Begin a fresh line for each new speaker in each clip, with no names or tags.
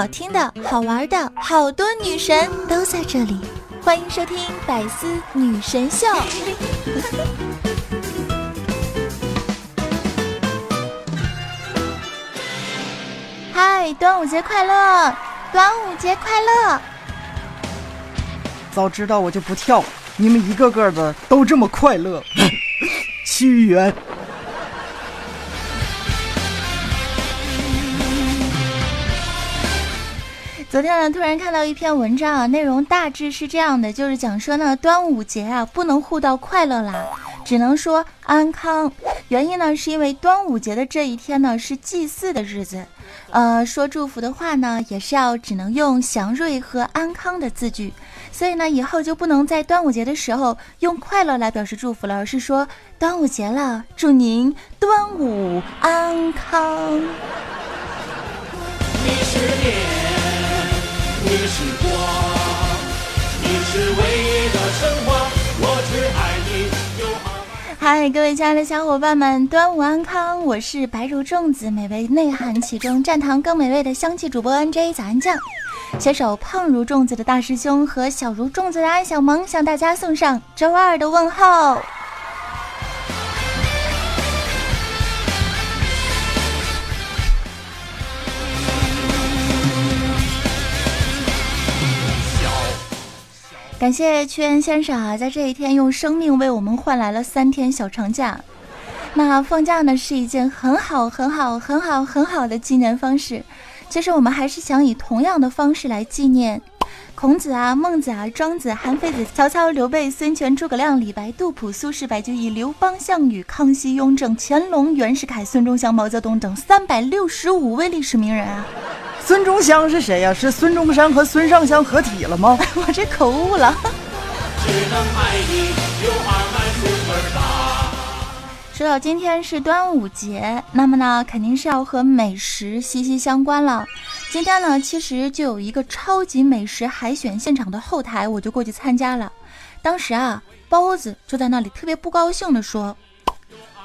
好听的、好玩的，好多女神都在这里，欢迎收听《百思女神秀》。嗨，端午节快乐！端午节快乐！
早知道我就不跳了，你们一个个的都这么快乐。屈原。
昨天呢，突然看到一篇文章啊，内容大致是这样的，就是讲说呢，端午节啊不能互道快乐啦，只能说安康。原因呢，是因为端午节的这一天呢是祭祀的日子，呃，说祝福的话呢也是要只能用祥瑞和安康的字句，所以呢以后就不能在端午节的时候用快乐来表示祝福了，而是说端午节了，祝您端午安康。你是你是光，你是唯一的神话，我只爱你。嗨，各位亲爱的小伙伴们，端午安康！我是白如粽子，美味内涵其中，蘸糖更美味的香气主播 NJ 早安酱，携手胖如粽子的大师兄和小如粽子的安小萌，向大家送上周二的问候。感谢屈原先生啊，在这一天用生命为我们换来了三天小长假。那放假呢是一件很好、很好、很好、很好的纪念方式。其实我们还是想以同样的方式来纪念孔子啊、孟子啊、庄子、韩非子、曹操、刘备、孙权、诸葛亮、李白、杜甫、苏轼、白居易、刘邦、项羽、康熙、雍正、乾隆、袁世凯、孙中山、毛泽东等三百六十五位历史名人啊。
孙中香是谁呀？是孙中山和孙尚香合体了吗？
我这口误了。说到今天是端午节，那么呢，肯定是要和美食息息相关了。今天呢，其实就有一个超级美食海选现场的后台，我就过去参加了。当时啊，包子就在那里特别不高兴的说：“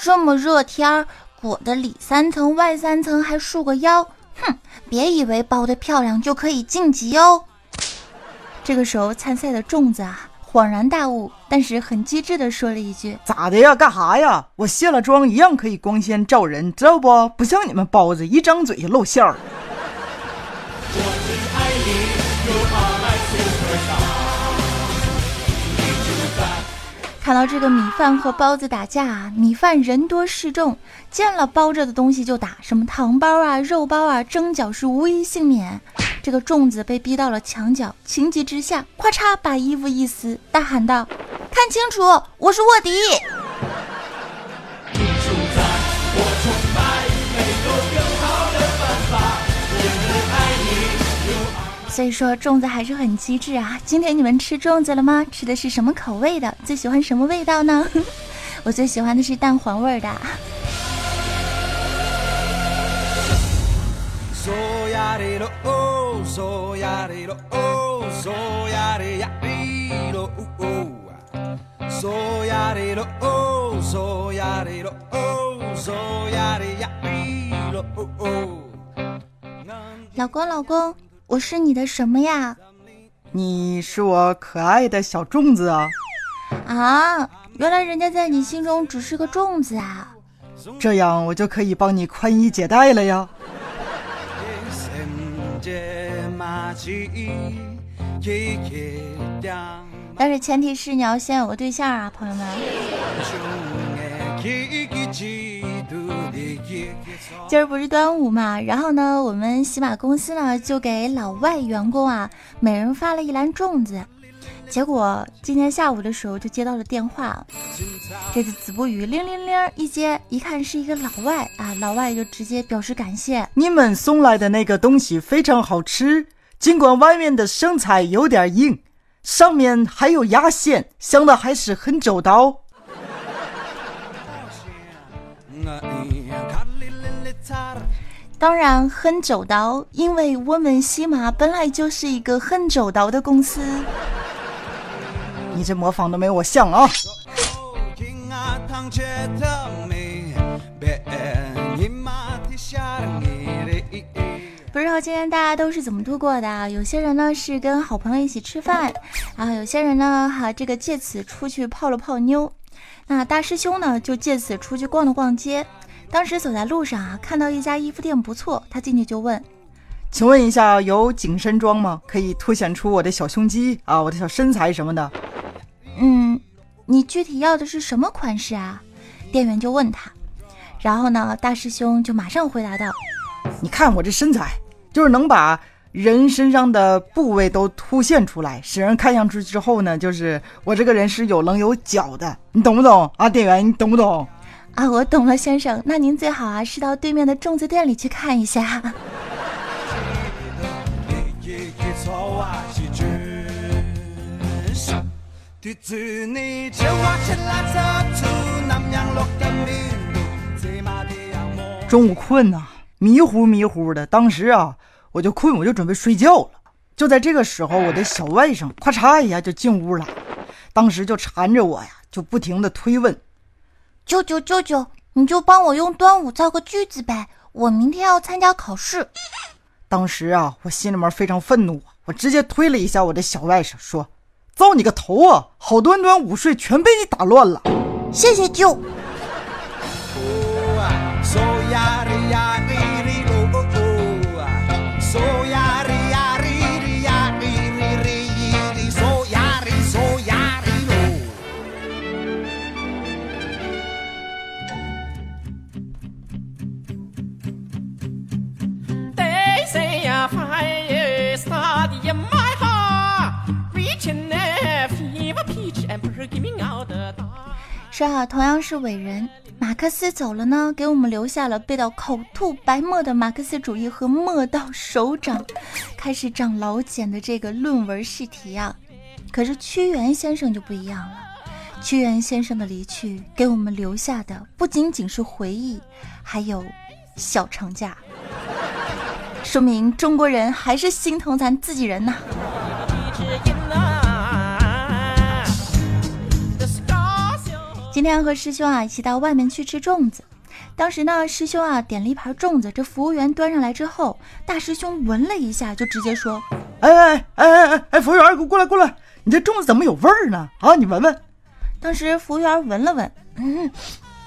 这么热天儿，裹得里三层外三层，还束个腰。”哼，别以为包的漂亮就可以晋级哦。这个时候参赛的粽子啊，恍然大悟，但是很机智的说了一句：“
咋的呀？干哈呀？我卸了妆一样可以光鲜照人，知道不？不像你们包子，一张嘴就露馅儿。”
看到这个米饭和包子打架，米饭人多势众，见了包着的东西就打，什么糖包啊、肉包啊，蒸饺是无一幸免。这个粽子被逼到了墙角，情急之下，咔嚓把衣服一撕，大喊道：“看清楚，我是卧底！”所以说粽子还是很机智啊！今天你们吃粽子了吗？吃的是什么口味的？最喜欢什么味道呢？我最喜欢的是蛋黄味的。老公，老公。我是你的什么呀？
你是我可爱的小粽子啊！
啊，原来人家在你心中只是个粽子啊！
这样我就可以帮你宽衣解带了呀！
但是前提是你要先有个对象啊，朋友们。今儿不是端午嘛，然后呢，我们喜马公司呢就给老外员工啊每人发了一篮粽子。结果今天下午的时候就接到了电话，这是子不语铃铃铃一接，一看是一个老外啊，老外就直接表示感谢。
你们送来的那个东西非常好吃，尽管外面的生菜有点硬，上面还有压线，想的还是很周到。
当然很周到，因为我们西马本来就是一个很周到的公司。
你这模仿的没我像啊！
不知道今天大家都是怎么度过的？有些人呢是跟好朋友一起吃饭，然后有些人呢哈这个借此出去泡了泡妞。那大师兄呢就借此出去逛了逛街。当时走在路上啊，看到一家衣服店不错，他进去就问：“
请问一下，有紧身装吗？可以凸显出我的小胸肌啊，我的小身材什么的。”
嗯，你具体要的是什么款式啊？店员就问他。然后呢，大师兄就马上回答道：“
你看我这身材，就是能把人身上的部位都凸显出来，使人看上去之后呢，就是我这个人是有棱有角的，你懂不懂啊？店员，你懂不懂？
啊，我懂了，先生。那您最好啊是到对面的粽子店里去看一下。”
中午困呐，迷糊迷糊的。当时啊，我就困，我就准备睡觉了。就在这个时候，我的小外甥咔嚓一下就进屋了，当时就缠着我呀，就不停的推问：“
舅舅舅舅，你就帮我用端午造个句子呗，我明天要参加考试。”
当时啊，我心里面非常愤怒，我直接推了一下我的小外甥，说：“造你个头啊！好端端午睡全被你打乱了。”
谢谢舅。是啊，同样是伟人，马克思走了呢，给我们留下了背到口吐白沫的马克思主义和墨到手掌开始长老茧的这个论文试题啊。可是屈原先生就不一样了，屈原先生的离去给我们留下的不仅仅是回忆，还有小长假，说明中国人还是心疼咱自己人呐。今天和师兄啊一起到外面去吃粽子，当时呢师兄啊点了一盘粽子，这服务员端上来之后，大师兄闻了一下，就直接说：“
哎哎哎哎哎哎，服务员，给我过来过来，你这粽子怎么有味儿呢？啊，你闻闻。”
当时服务员闻了闻，嗯，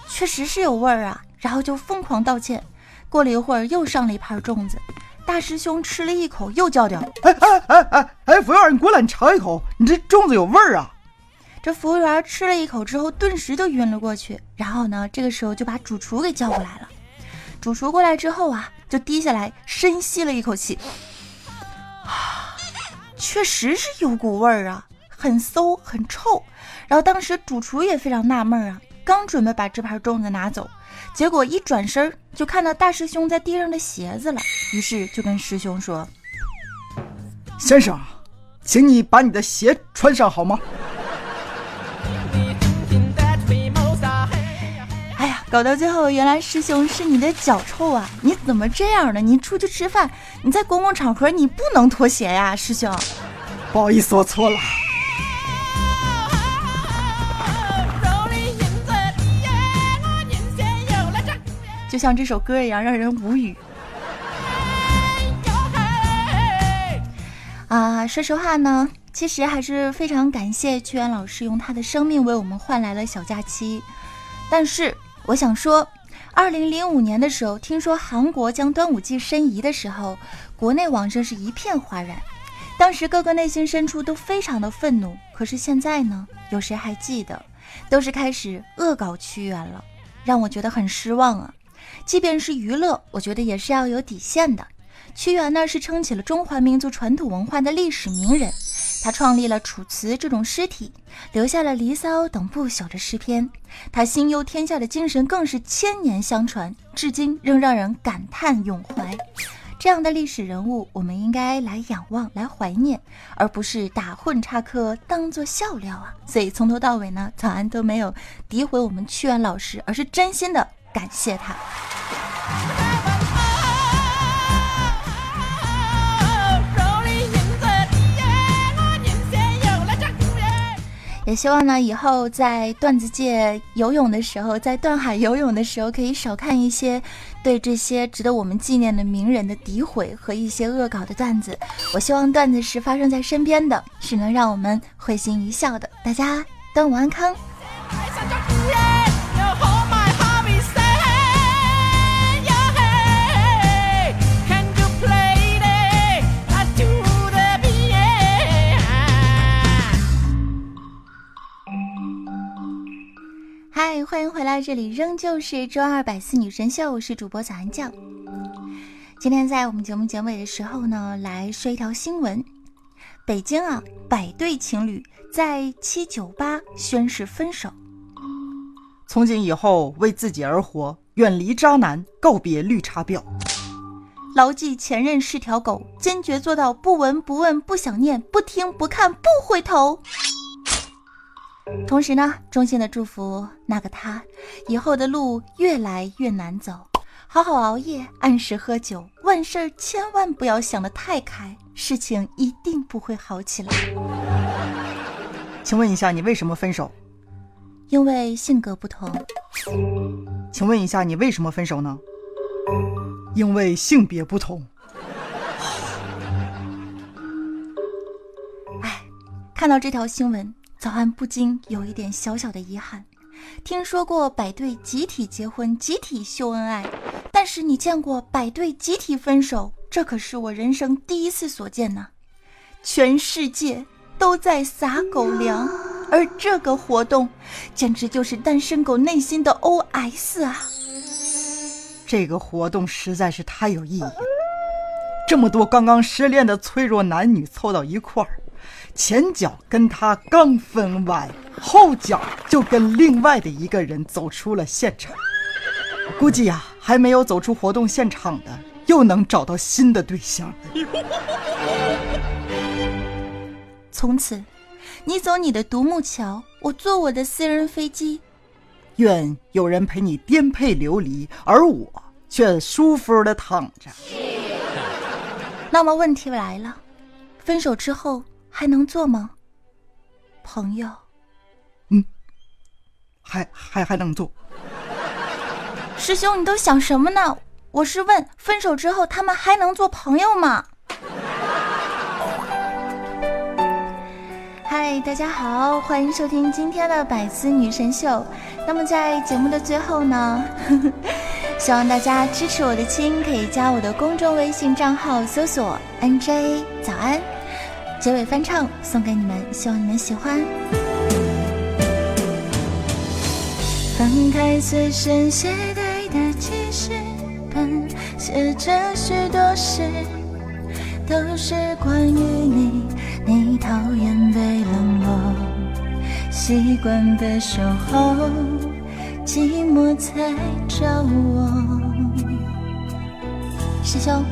确实是有味儿啊，然后就疯狂道歉。过了一会儿，又上了一盘粽子，大师兄吃了一口，又叫掉：“
哎哎哎哎哎，服务员，你过来，你尝一口，你这粽子有味儿啊。”
这服务员吃了一口之后，顿时就晕了过去。然后呢，这个时候就把主厨给叫过来了。主厨过来之后啊，就低下来深吸了一口气，确实是有股味儿啊，很馊很臭。然后当时主厨也非常纳闷啊，刚准备把这盘粽子拿走，结果一转身就看到大师兄在地上的鞋子了，于是就跟师兄说：“
先生，请你把你的鞋穿上好吗？”
搞到最后，原来师兄是你的脚臭啊！你怎么这样呢？你出去吃饭，你在公共场合你不能脱鞋呀，师兄。
不好意思，我错了。
就像这首歌一样，让人无语。啊，说实话呢，其实还是非常感谢屈原老师用他的生命为我们换来了小假期，但是。我想说，二零零五年的时候，听说韩国将端午节申遗的时候，国内网上是一片哗然。当时各个内心深处都非常的愤怒。可是现在呢，有谁还记得？都是开始恶搞屈原了，让我觉得很失望啊！即便是娱乐，我觉得也是要有底线的。屈原呢，是撑起了中华民族传统文化的历史名人。他创立了《楚辞》这种诗体，留下了《离骚》等不朽的诗篇。他心忧天下的精神更是千年相传，至今仍让人感叹咏怀。这样的历史人物，我们应该来仰望、来怀念，而不是打混插科当做笑料啊！所以从头到尾呢，早安都没有诋毁我们屈原老师，而是真心的感谢他。也希望呢，以后在段子界游泳的时候，在段海游泳的时候，可以少看一些对这些值得我们纪念的名人的诋毁和一些恶搞的段子。我希望段子是发生在身边的，是能让我们会心一笑的。大家端午安康。欢迎回来！这里仍旧是周二百思女神秀，我是主播早安酱。今天在我们节目结尾的时候呢，来说一条新闻：北京啊，百对情侣在七九八宣誓分手。
从今以后，为自己而活，远离渣男，告别绿茶婊。
牢记前任是条狗，坚决做到不闻不问不想念不听不看不回头。同时呢，衷心的祝福那个他，以后的路越来越难走，好好熬夜，按时喝酒，万事千万不要想得太开，事情一定不会好起来。
请问一下，你为什么分手？
因为性格不同。
请问一下，你为什么分手呢？因为性别不同。
哎，看到这条新闻。早安不禁有一点小小的遗憾。听说过百对集体结婚、集体秀恩爱，但是你见过百对集体分手？这可是我人生第一次所见呢。全世界都在撒狗粮，而这个活动简直就是单身狗内心的 OS 啊！
这个活动实在是太有意义了，这么多刚刚失恋的脆弱男女凑到一块儿。前脚跟他刚分完，后脚就跟另外的一个人走出了现场。估计呀，还没有走出活动现场的，又能找到新的对象。
从此，你走你的独木桥，我坐我的私人飞机。
愿有人陪你颠沛流离，而我却舒服的躺着。
那么问题来了，分手之后。还能做吗，朋友？
嗯，还还还能做。
师兄，你都想什么呢？我是问，分手之后他们还能做朋友吗？嗨，大家好，欢迎收听今天的百思女神秀。那么在节目的最后呢，希望大家支持我的亲，可以加我的公众微信账号，搜索 NJ 早安。结尾翻唱送给你们，希望你们喜欢。翻开随身携带的记事本，写着许多事，都是关于你。你讨厌被冷落，习惯被守候，寂寞才找我。师兄。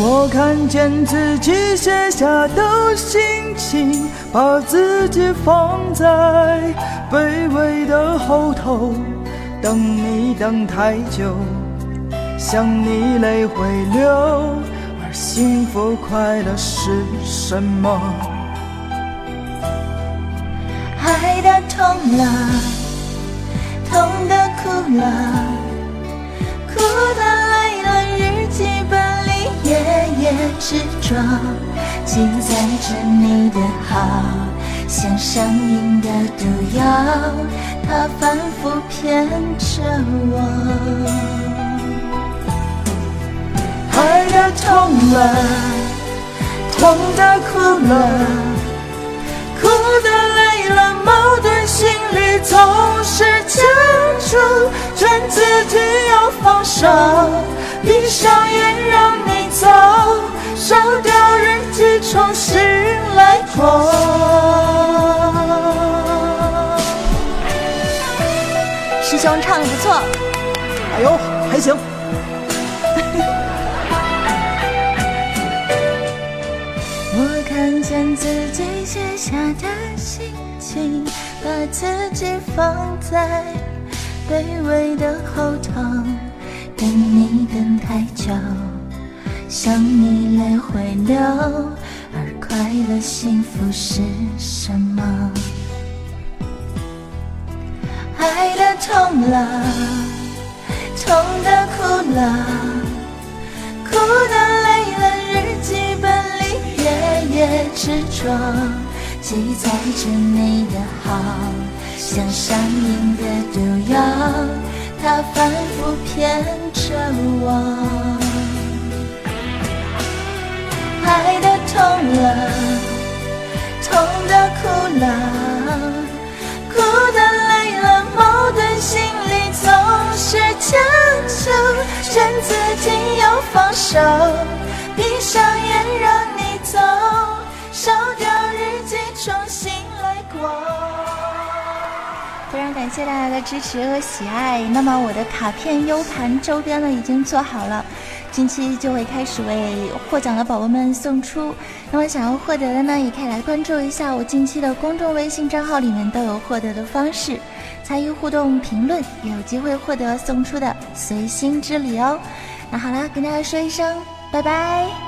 我看见自己写下的心情，把自己放在卑微的后头，等你等太久，想你泪会流，而幸福快乐是什么？
爱的痛了，痛的哭了，执着，记载着你的好，像上瘾的毒药，它反复骗着我。爱的痛了，痛的哭了，哭的累了，矛盾心里总是僵住，劝自己要放手，闭上眼让兄唱的不错，
哎呦，还行。
我看见自己写下的心情，把自己放在卑微的后头，等你等太久。想你泪会流，而快乐幸福是什么？痛了，痛的哭了，哭的累了，日记本里夜夜执着，记载着你的好，像上瘾的毒药，它反复骗着我。爱的痛了，痛的哭了，自己又放手，闭上眼让你走，烧掉日记，重新来过。感谢大家的支持和喜爱。那么我的卡片 U 盘周边呢已经做好了。近期就会开始为获奖的宝宝们送出，那么想要获得的呢，也可以来关注一下我近期的公众微信账号，里面都有获得的方式，参与互动评论，也有机会获得送出的随心之礼哦。那好了，跟大家说一声拜拜。